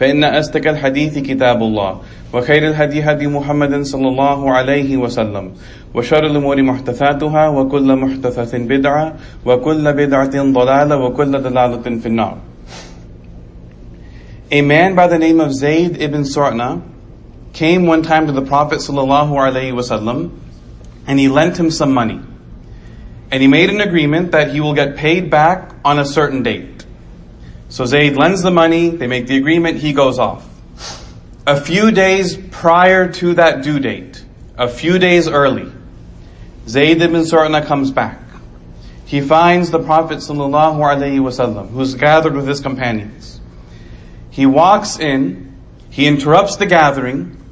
فإن أستك الحديث كتاب الله وخير الهدي هدي محمد صلى الله عليه وسلم وشر الأمور محدثاتها وكل محدثة بدعة وكل بدعة ضلالة وكل ضلالة في النار A man by the name of Zayd ibn Sur'na came one time to the Prophet sallallahu alaihi wasallam and he lent him some money. And he made an agreement that he will get paid back on a certain date. So Zayd lends the money, they make the agreement, he goes off. A few days prior to that due date, a few days early, Zayd ibn Sur'na comes back. He finds the Prophet wasallam who's gathered with his companions. He walks in, he interrupts the gathering,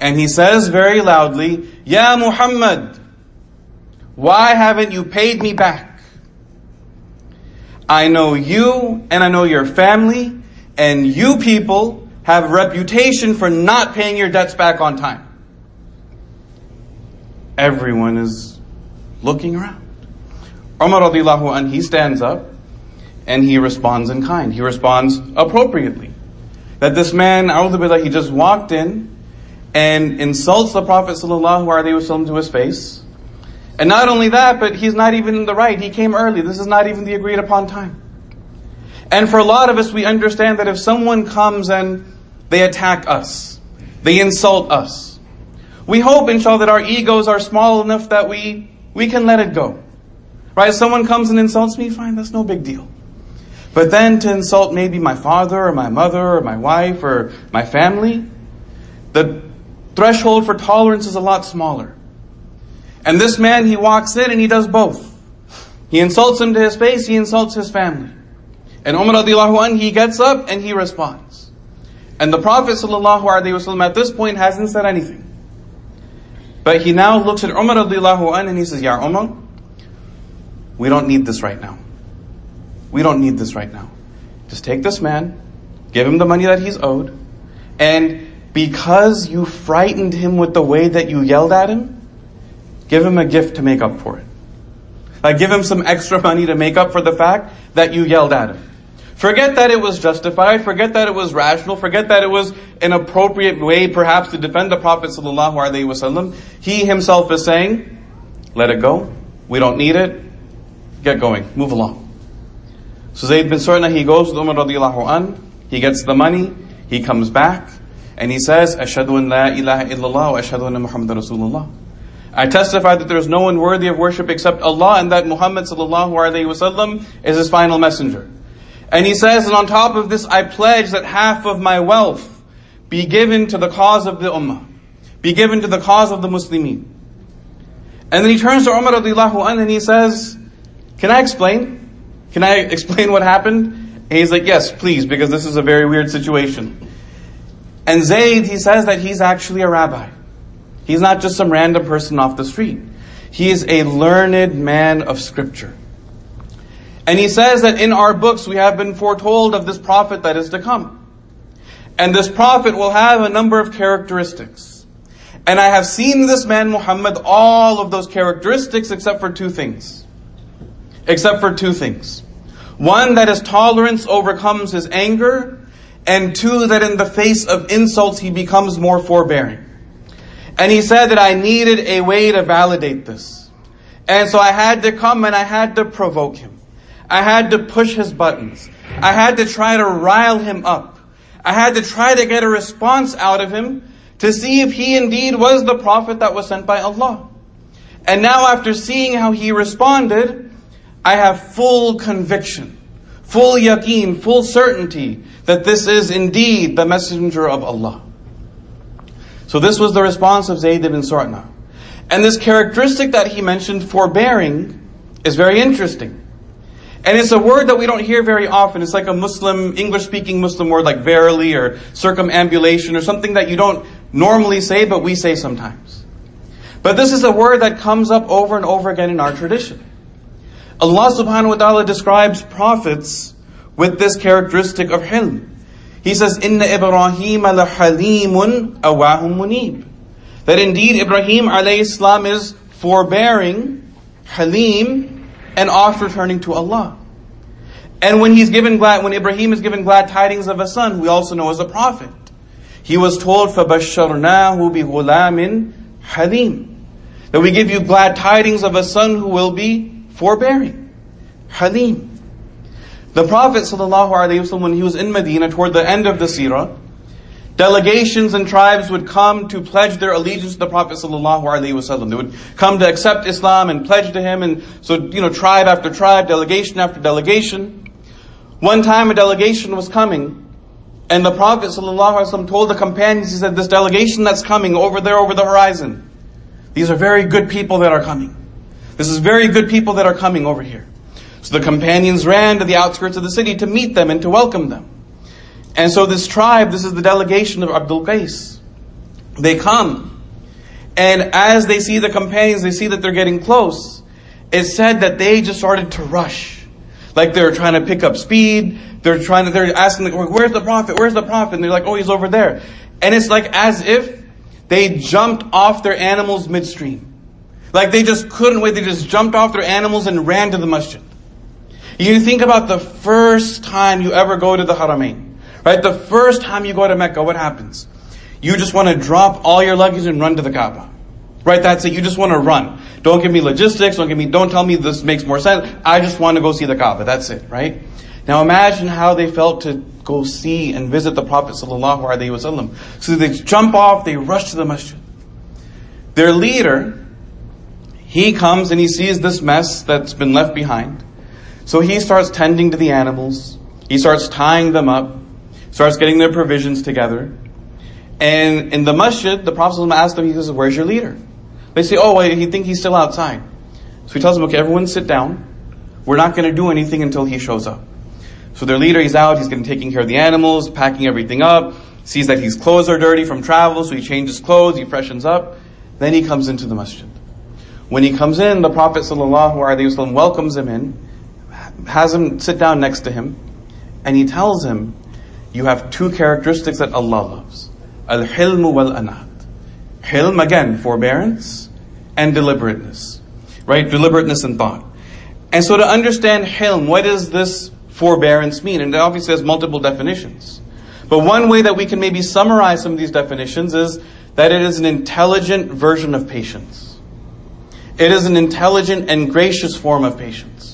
and he says very loudly, Ya Muhammad, why haven't you paid me back? I know you and I know your family, and you people have a reputation for not paying your debts back on time. Everyone is looking around. Umar radiallahu he stands up and he responds in kind. He responds appropriately. That this man, billah, he just walked in and insults the Prophet sallallahu alaihi wasallam to his face. And not only that, but he's not even in the right. He came early. This is not even the agreed upon time. And for a lot of us, we understand that if someone comes and they attack us, they insult us, we hope, inshallah, that our egos are small enough that we, we can let it go. Right? If someone comes and insults me, fine, that's no big deal. But then to insult maybe my father or my mother or my wife or my family, the threshold for tolerance is a lot smaller. And this man, he walks in and he does both. He insults him to his face, he insults his family. And Umar radiallahu anh, he gets up and he responds. And the Prophet sallallahu alaihi wasallam at this point hasn't said anything. But he now looks at Umar radiallahu anh and he says, Ya Umar, we don't need this right now. We don't need this right now. Just take this man, give him the money that he's owed, and because you frightened him with the way that you yelled at him, give him a gift to make up for it. Like give him some extra money to make up for the fact that you yelled at him. Forget that it was justified, forget that it was rational, forget that it was an appropriate way perhaps to defend the Prophet sallallahu alaihi wasallam. He himself is saying, let it go. We don't need it. Get going. Move along. So Zayd bin Surna, he goes to Umar radiallahu an, he gets the money, he comes back, and he says, Ashhadu an la ilaha illallah wa ashhadu anna Muhammad Rasulullah. I testify that there is no one worthy of worship except Allah and that Muhammad sallallahu alaihi wasallam is his final messenger. And he says, and on top of this, I pledge that half of my wealth be given to the cause of the ummah, be given to the cause of the Muslimin. And then he turns to Umar and he says, can I explain? Can I explain what happened? And he's like, yes, please, because this is a very weird situation. And Zayd, he says that he's actually a rabbi. He's not just some random person off the street. He is a learned man of scripture. And he says that in our books we have been foretold of this prophet that is to come. And this prophet will have a number of characteristics. And I have seen this man Muhammad all of those characteristics except for two things. Except for two things. One, that his tolerance overcomes his anger. And two, that in the face of insults he becomes more forbearing. And he said that I needed a way to validate this. And so I had to come and I had to provoke him. I had to push his buttons. I had to try to rile him up. I had to try to get a response out of him to see if he indeed was the prophet that was sent by Allah. And now after seeing how he responded, I have full conviction, full yaqeen, full certainty that this is indeed the messenger of Allah. So this was the response of Zayd ibn Sur'na. And this characteristic that he mentioned, forbearing, is very interesting. And it's a word that we don't hear very often. It's like a Muslim, English speaking Muslim word like verily or circumambulation or something that you don't normally say, but we say sometimes. But this is a word that comes up over and over again in our tradition. Allah subhanahu wa ta'ala describes prophets with this characteristic of hilm. He says, Inna Ibrahim la halimun awahum munib. That indeed Ibrahim alayhi salam is forbearing, halim, and oft returning to Allah. And when he's given glad, when Ibrahim is given glad tidings of a son, we also know as a prophet. He was told, فَبَشَّرْنَاهُ بِغُلَامٍ حَلِيمٍ That we give you glad tidings of a son who will be forbearing. Halim. The Prophet ﷺ, when he was in Medina toward the end of the seerah, delegations and tribes would come to pledge their allegiance to the Prophet ﷺ. They would come to accept Islam and pledge to him. And so, you know, tribe after tribe, delegation after delegation. One time a delegation was coming and the Prophet ﷺ told the companions, he said, this delegation that's coming over there over the horizon, these are very good people that are coming. This is very good people that are coming over here. So the companions ran to the outskirts of the city to meet them and to welcome them. And so this tribe, this is the delegation of Abdul Qais. They come. And as they see the companions, they see that they're getting close. It said that they just started to rush. Like they're trying to pick up speed. They're trying to, they're asking, where's the prophet? Where's the prophet? And they're like, oh, he's over there. And it's like as if they jumped off their animals midstream. Like they just couldn't wait. They just jumped off their animals and ran to the masjid. You think about the first time you ever go to the Haramain. Right? The first time you go to Mecca, what happens? You just want to drop all your luggage and run to the Kaaba. Right? That's it. You just want to run. Don't give me logistics. Don't give me, don't tell me this makes more sense. I just want to go see the Kaaba. That's it. Right? Now imagine how they felt to go see and visit the Prophet sallallahu alaihi wasallam. So they jump off, they rush to the masjid. Their leader, he comes and he sees this mess that's been left behind. So he starts tending to the animals. He starts tying them up, starts getting their provisions together. And in the masjid, the Prophet asks them, he says, where's your leader? They say, oh, wait, he think he's still outside. So he tells them, okay, everyone sit down. We're not going to do anything until he shows up. So their leader, he's out, he's getting taking care of the animals, packing everything up, sees that his clothes are dirty from travel, so he changes clothes, he freshens up. Then he comes into the masjid. When he comes in, the Prophet ﷺ welcomes him in, has him sit down next to him, and he tells him, you have two characteristics that Allah loves. Al-hilm wal-anat. Hilm, again, forbearance and deliberateness. Right? Deliberateness in thought. And so to understand hilm, what is this forbearance mean? And it obviously has multiple definitions. But one way that we can maybe summarize some of these definitions is that it is an intelligent version of patience. It is an intelligent and gracious form of patience.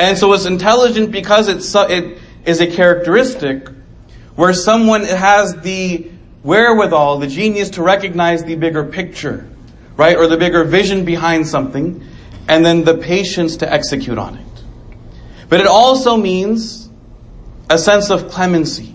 And so it's intelligent because it's, it is a characteristic where someone has the wherewithal, the genius to recognize the bigger picture, right? Or the bigger vision behind something, and then the patience to execute on it. But it also means a sense of clemency,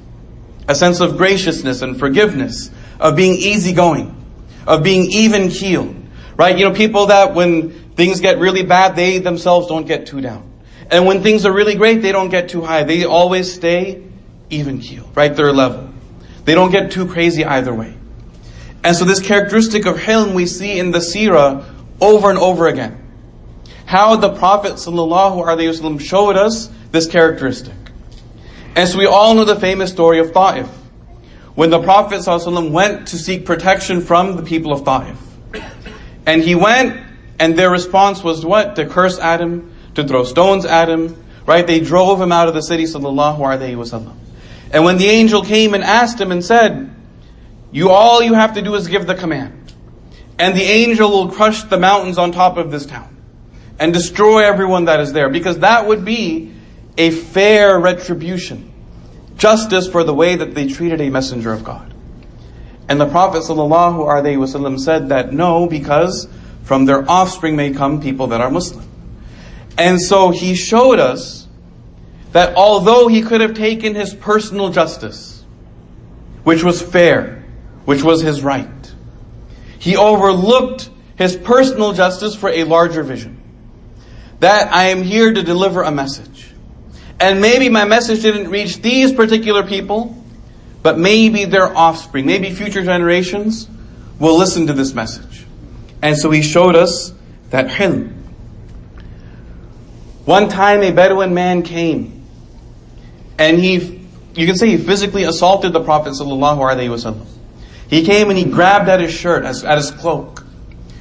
a sense of graciousness and forgiveness, of being easygoing, of being even keeled. Right? You know, people that when things get really bad, they themselves don't get too down. And when things are really great, they don't get too high. They always stay even keel, right? They're level. They don't get too crazy either way. And so this characteristic of hilm we see in the seerah over and over again how the Prophet ﷺ showed us this characteristic. And so we all know the famous story of Ta'if. When the Prophet ﷺ went to seek protection from the people of Ta'if. And he went, and their response was what? To curse him, to throw stones at him, right? They drove him out of the city, sallallahu alaihi wasallam. And when the angel came and asked him and said, you all you have to do is give the command. And the angel will crush the mountains on top of this town and destroy everyone that is there because that would be a fair retribution. Justice for the way that they treated a messenger of God. And the Prophet ﷺ said that no, because from their offspring may come people that are Muslim. And so he showed us that although he could have taken his personal justice, which was fair, which was his right, he overlooked his personal justice for a larger vision. That I am here to deliver a message. And maybe my message didn't reach these particular people, but maybe their offspring, maybe future generations will listen to this message. And so he showed us that hilm. One time a Bedouin man came and he, you can say he physically assaulted the Prophet. He came and he grabbed at his shirt, at his cloak,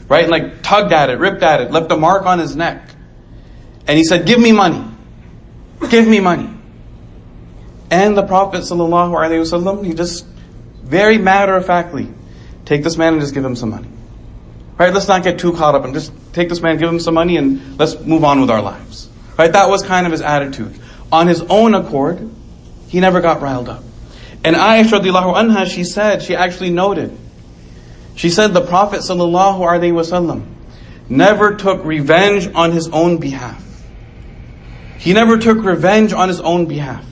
right? And like tugged at it, ripped at it, left a mark on his neck. And he said, give me money. Give me money. And the Prophet sallallahu he just very matter of factly take this man and just give him some money. Right? Let's not get too caught up and just take this man, give him some money, and let's move on with our lives. Right? That was kind of his attitude. On his own accord, he never got riled up. And Aisha radiallahu anha, she said, she actually noted, she said the Prophet sallallahu alaihi wasallam never took revenge on his own behalf. He never took revenge on his own behalf.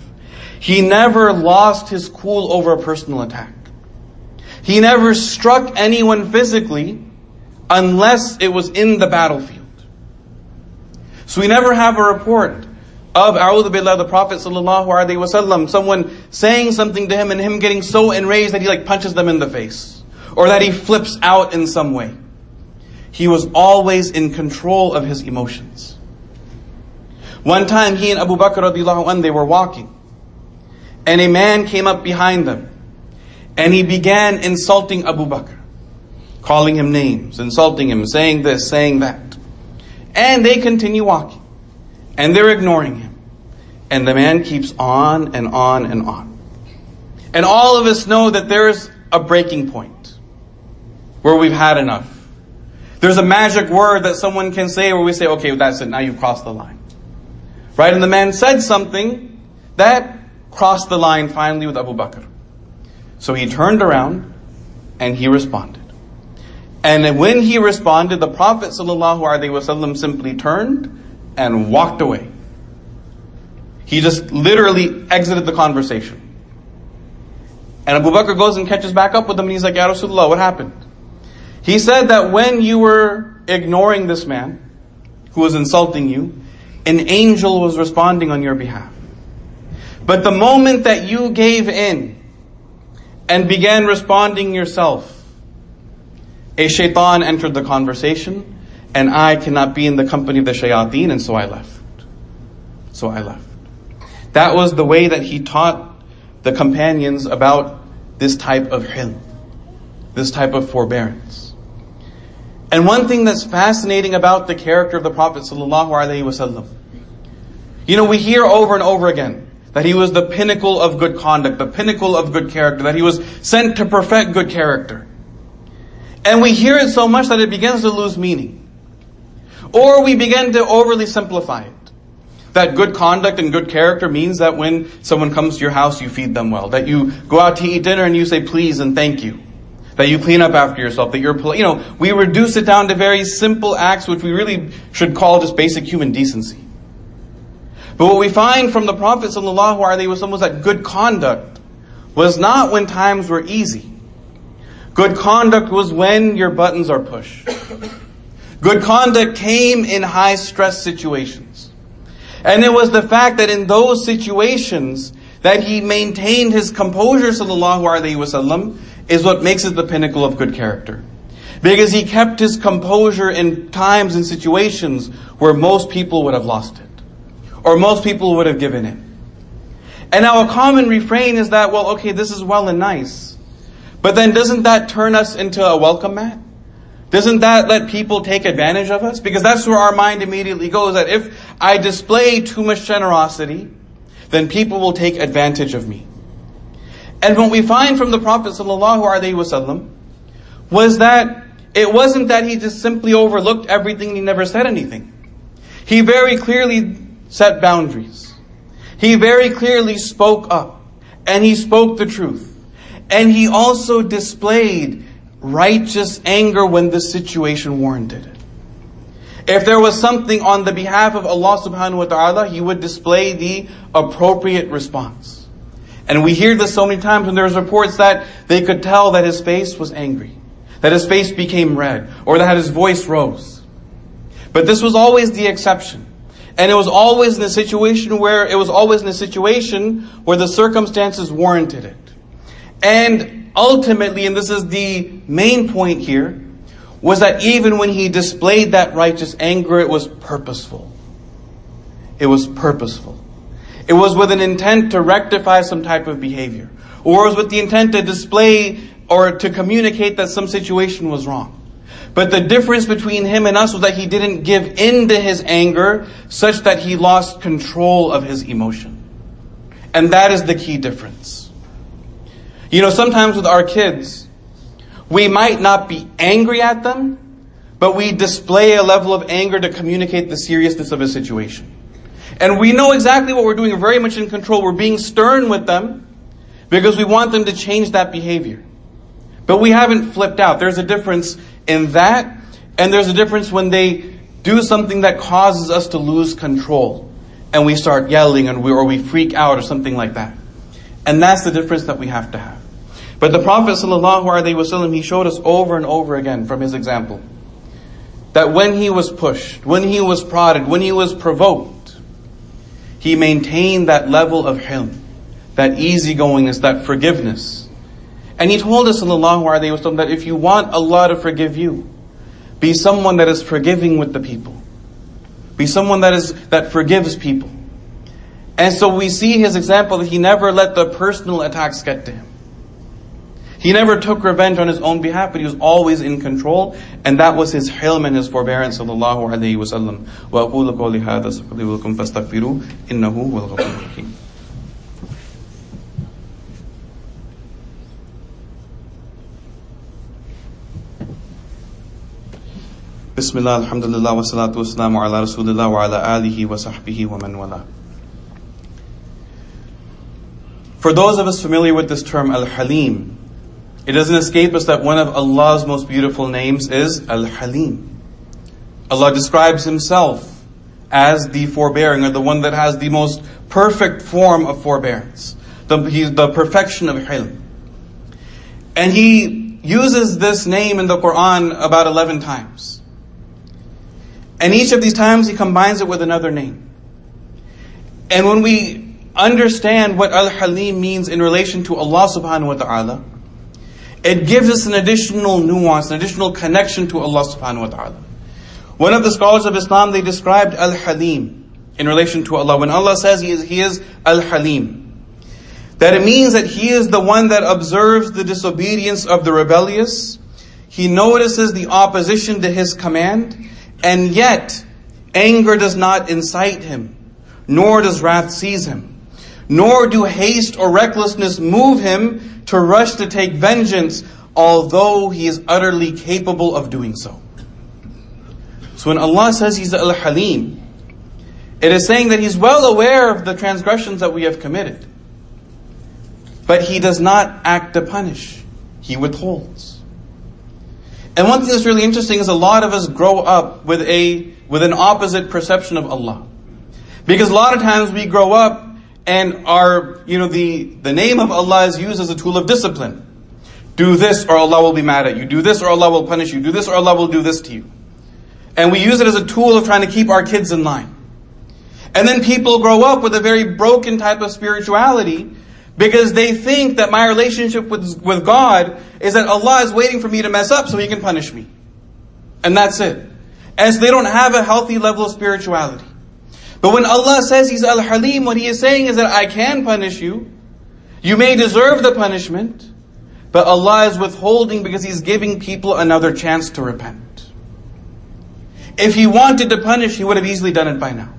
He never lost his cool over a personal attack. He never struck anyone physically unless it was in the battlefield. So we never have a report of A'udhu Billah, the Prophet sallallahu alaihi wasallam, someone saying something to him and him getting so enraged that he like punches them in the face. Or that he flips out in some way. He was always in control of his emotions. One time he and Abu Bakr radiallahu anh, they were walking. And a man came up behind them. And he began insulting Abu Bakr. Calling him names, insulting him, saying this, saying that. And they continue walking. And they're ignoring him. And the man keeps on and on and on. And all of us know that there's a breaking point where we've had enough. There's a magic word that someone can say where we say, okay, that's it, now you've crossed the line. Right? And the man said something that crossed the line finally with Abu Bakr. So he turned around and he responded. And when he responded, the Prophet ﷺ simply turned and walked away. He just literally exited the conversation. And Abu Bakr goes and catches back up with him and he's like, Ya Rasulullah, what happened? He said that when you were ignoring this man who was insulting you, an angel was responding on your behalf. But the moment that you gave in and began responding yourself, a shaitan entered the conversation and I cannot be in the company of the shayateen and so I left. So I left. That was the way that he taught the companions about this type of hilm, this type of forbearance. And one thing that's fascinating about the character of the Prophet wasallam, you know, we hear over and over again that he was the pinnacle of good conduct, the pinnacle of good character, that he was sent to perfect good character. And we hear it so much that it begins to lose meaning. Or we begin to overly simplify it. That good conduct and good character means that when someone comes to your house, you feed them well. That you go out to eat dinner and you say please and thank you. That you clean up after yourself. That you're, polite. you know, we reduce it down to very simple acts which we really should call just basic human decency. But what we find from the Prophet ﷺ was that good conduct was not when times were easy. Good conduct was when your buttons are pushed. Good conduct came in high stress situations. And it was the fact that in those situations that he maintained his composure sallallahu alaihi wasallam is what makes it the pinnacle of good character. Because he kept his composure in times and situations where most people would have lost it. Or most people would have given in. And now a common refrain is that, well, okay, this is well and nice. But then doesn't that turn us into a welcome mat? Doesn't that let people take advantage of us? Because that's where our mind immediately goes that if I display too much generosity, then people will take advantage of me. And what we find from the Prophet ﷺ was that it wasn't that he just simply overlooked everything and he never said anything. He very clearly set boundaries. He very clearly spoke up and he spoke the truth. And he also displayed righteous anger when the situation warranted it. If there was something on the behalf of Allah subhanahu wa ta'ala, he would display the appropriate response. And we hear this so many times when there's reports that they could tell that his face was angry, that his face became red, or that his voice rose. But this was always the exception. And it was always in a situation where, it was always in a situation where the circumstances warranted it. And ultimately, and this is the main point here, was that even when he displayed that righteous anger, it was purposeful. It was purposeful. It was with an intent to rectify some type of behavior. Or it was with the intent to display or to communicate that some situation was wrong. But the difference between him and us was that he didn't give in to his anger such that he lost control of his emotion. And that is the key difference. You know, sometimes with our kids, we might not be angry at them, but we display a level of anger to communicate the seriousness of a situation. And we know exactly what we're doing. We're very much in control. We're being stern with them because we want them to change that behavior. But we haven't flipped out. There's a difference in that, and there's a difference when they do something that causes us to lose control, and we start yelling, and we, or we freak out, or something like that. And that's the difference that we have to have. But the Prophet ﷺ, he showed us over and over again from his example that when he was pushed, when he was prodded, when he was provoked, he maintained that level of hilm, that easygoingness, that forgiveness and he told us, wasallam, that if you want Allah to forgive you, be someone that is forgiving with the people. Be someone that is that forgives people. And so we see his example that he never let the personal attacks get to him. He never took revenge on his own behalf, but he was always in control, and that was his hilm and his forbearance, sallallahu alayhi wasallam. وَأَقُولُ قَوْلِ هَذَا سَفَقْلِي وَلْكُمْ فَاسْتَغْفِرُوا إِنَّهُ هُوَ الْغَفُورُ الرَّحِيمُ Bismillah, alhamdulillah, wa salatu wa salamu ala rasulillah wa ala alihi wa sahbihi wa man wala. For those of us familiar with this term, Al-Halim, it doesn't escape us that one of Allah's most beautiful names is Al-Halim. Allah describes Himself as the forbearing, or the one that has the most perfect form of forbearance, the, the perfection of Hilm. And He uses this name in the Quran about 11 times. And each of these times he combines it with another name. And when we understand what Al Halim means in relation to Allah subhanahu wa ta'ala, it gives us an additional nuance, an additional connection to Allah subhanahu wa ta'ala. One of the scholars of Islam, they described Al Halim in relation to Allah. When Allah says He is, he is Al Halim, that it means that He is the one that observes the disobedience of the rebellious, He notices the opposition to His command, and yet, anger does not incite him, nor does wrath seize him, nor do haste or recklessness move him to rush to take vengeance, although he is utterly capable of doing so. So when Allah says He's Al Halim, it is saying that He's well aware of the transgressions that we have committed. But He does not act to punish, He withholds. And one thing that's really interesting is a lot of us grow up with a with an opposite perception of Allah. Because a lot of times we grow up and our you know the, the name of Allah is used as a tool of discipline. Do this or Allah will be mad at you. Do this or Allah will punish you. Do this or Allah will do this to you. And we use it as a tool of trying to keep our kids in line. And then people grow up with a very broken type of spirituality because they think that my relationship with, with God is that Allah is waiting for me to mess up so He can punish me. And that's it. And so they don't have a healthy level of spirituality. But when Allah says He's Al Halim, what He is saying is that I can punish you. You may deserve the punishment, but Allah is withholding because He's giving people another chance to repent. If He wanted to punish, He would have easily done it by now.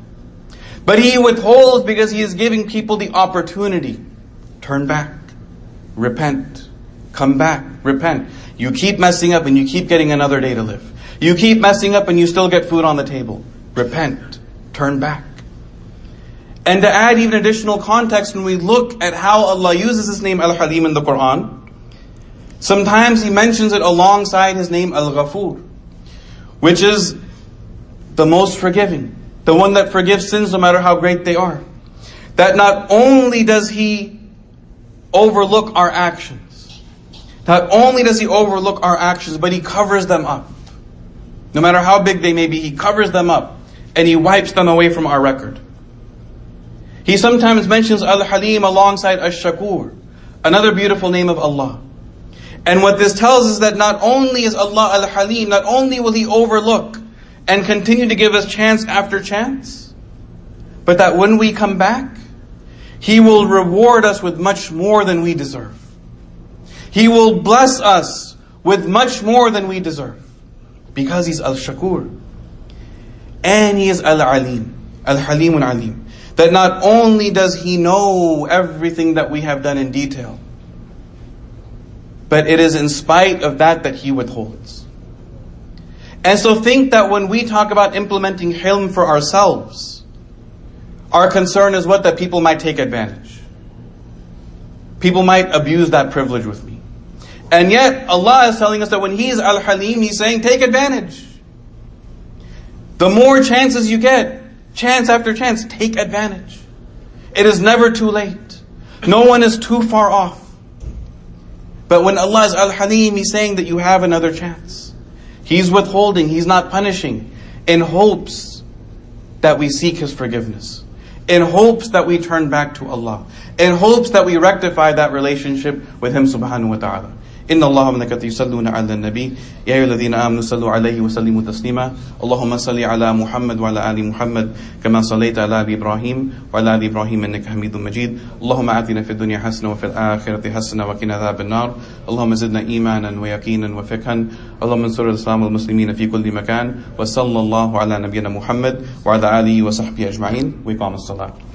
But He withholds because He is giving people the opportunity Turn back. Repent. Come back. Repent. You keep messing up and you keep getting another day to live. You keep messing up and you still get food on the table. Repent. Turn back. And to add even additional context, when we look at how Allah uses His name Al Halim in the Quran, sometimes He mentions it alongside His name Al Ghafur, which is the most forgiving, the one that forgives sins no matter how great they are. That not only does He overlook our actions, not only does He overlook our actions, but He covers them up. No matter how big they may be, He covers them up and He wipes them away from our record. He sometimes mentions Al-Halim alongside Ash-Shakur, another beautiful name of Allah. And what this tells us is that not only is Allah Al-Halim, not only will He overlook and continue to give us chance after chance, but that when we come back, He will reward us with much more than we deserve. He will bless us with much more than we deserve. Because He's Al-Shakur. And He is Al-Alim. Al-Halim Alim. That not only does He know everything that we have done in detail, but it is in spite of that that He withholds. And so think that when we talk about implementing hilm for ourselves, our concern is what? That people might take advantage. People might abuse that privilege with me. And yet, Allah is telling us that when He is Al Halim, He's saying, take advantage. The more chances you get, chance after chance, take advantage. It is never too late. No one is too far off. But when Allah is Al Halim, He's saying that you have another chance. He's withholding, He's not punishing, in hopes that we seek His forgiveness, in hopes that we turn back to Allah, in hopes that we rectify that relationship with Him subhanahu wa ta'ala. إن الله وملائكته يصلون على النبي. يا أيها الذين آمنوا صلوا عليه وسلموا تسليما. اللهم صل على محمد وعلى آل محمد كما صليت على آل إبراهيم وعلى آل إبراهيم إنك حميد مجيد. اللهم آتنا في الدنيا حسنة وفي الآخرة حسنة وقنا عذاب النار. اللهم زدنا إيمانا ويقينا وفقها. اللهم انصر الإسلام والمسلمين في كل مكان. وصلى الله على نبينا محمد وعلى آله وصحبه أجمعين. وإقام الصلاة.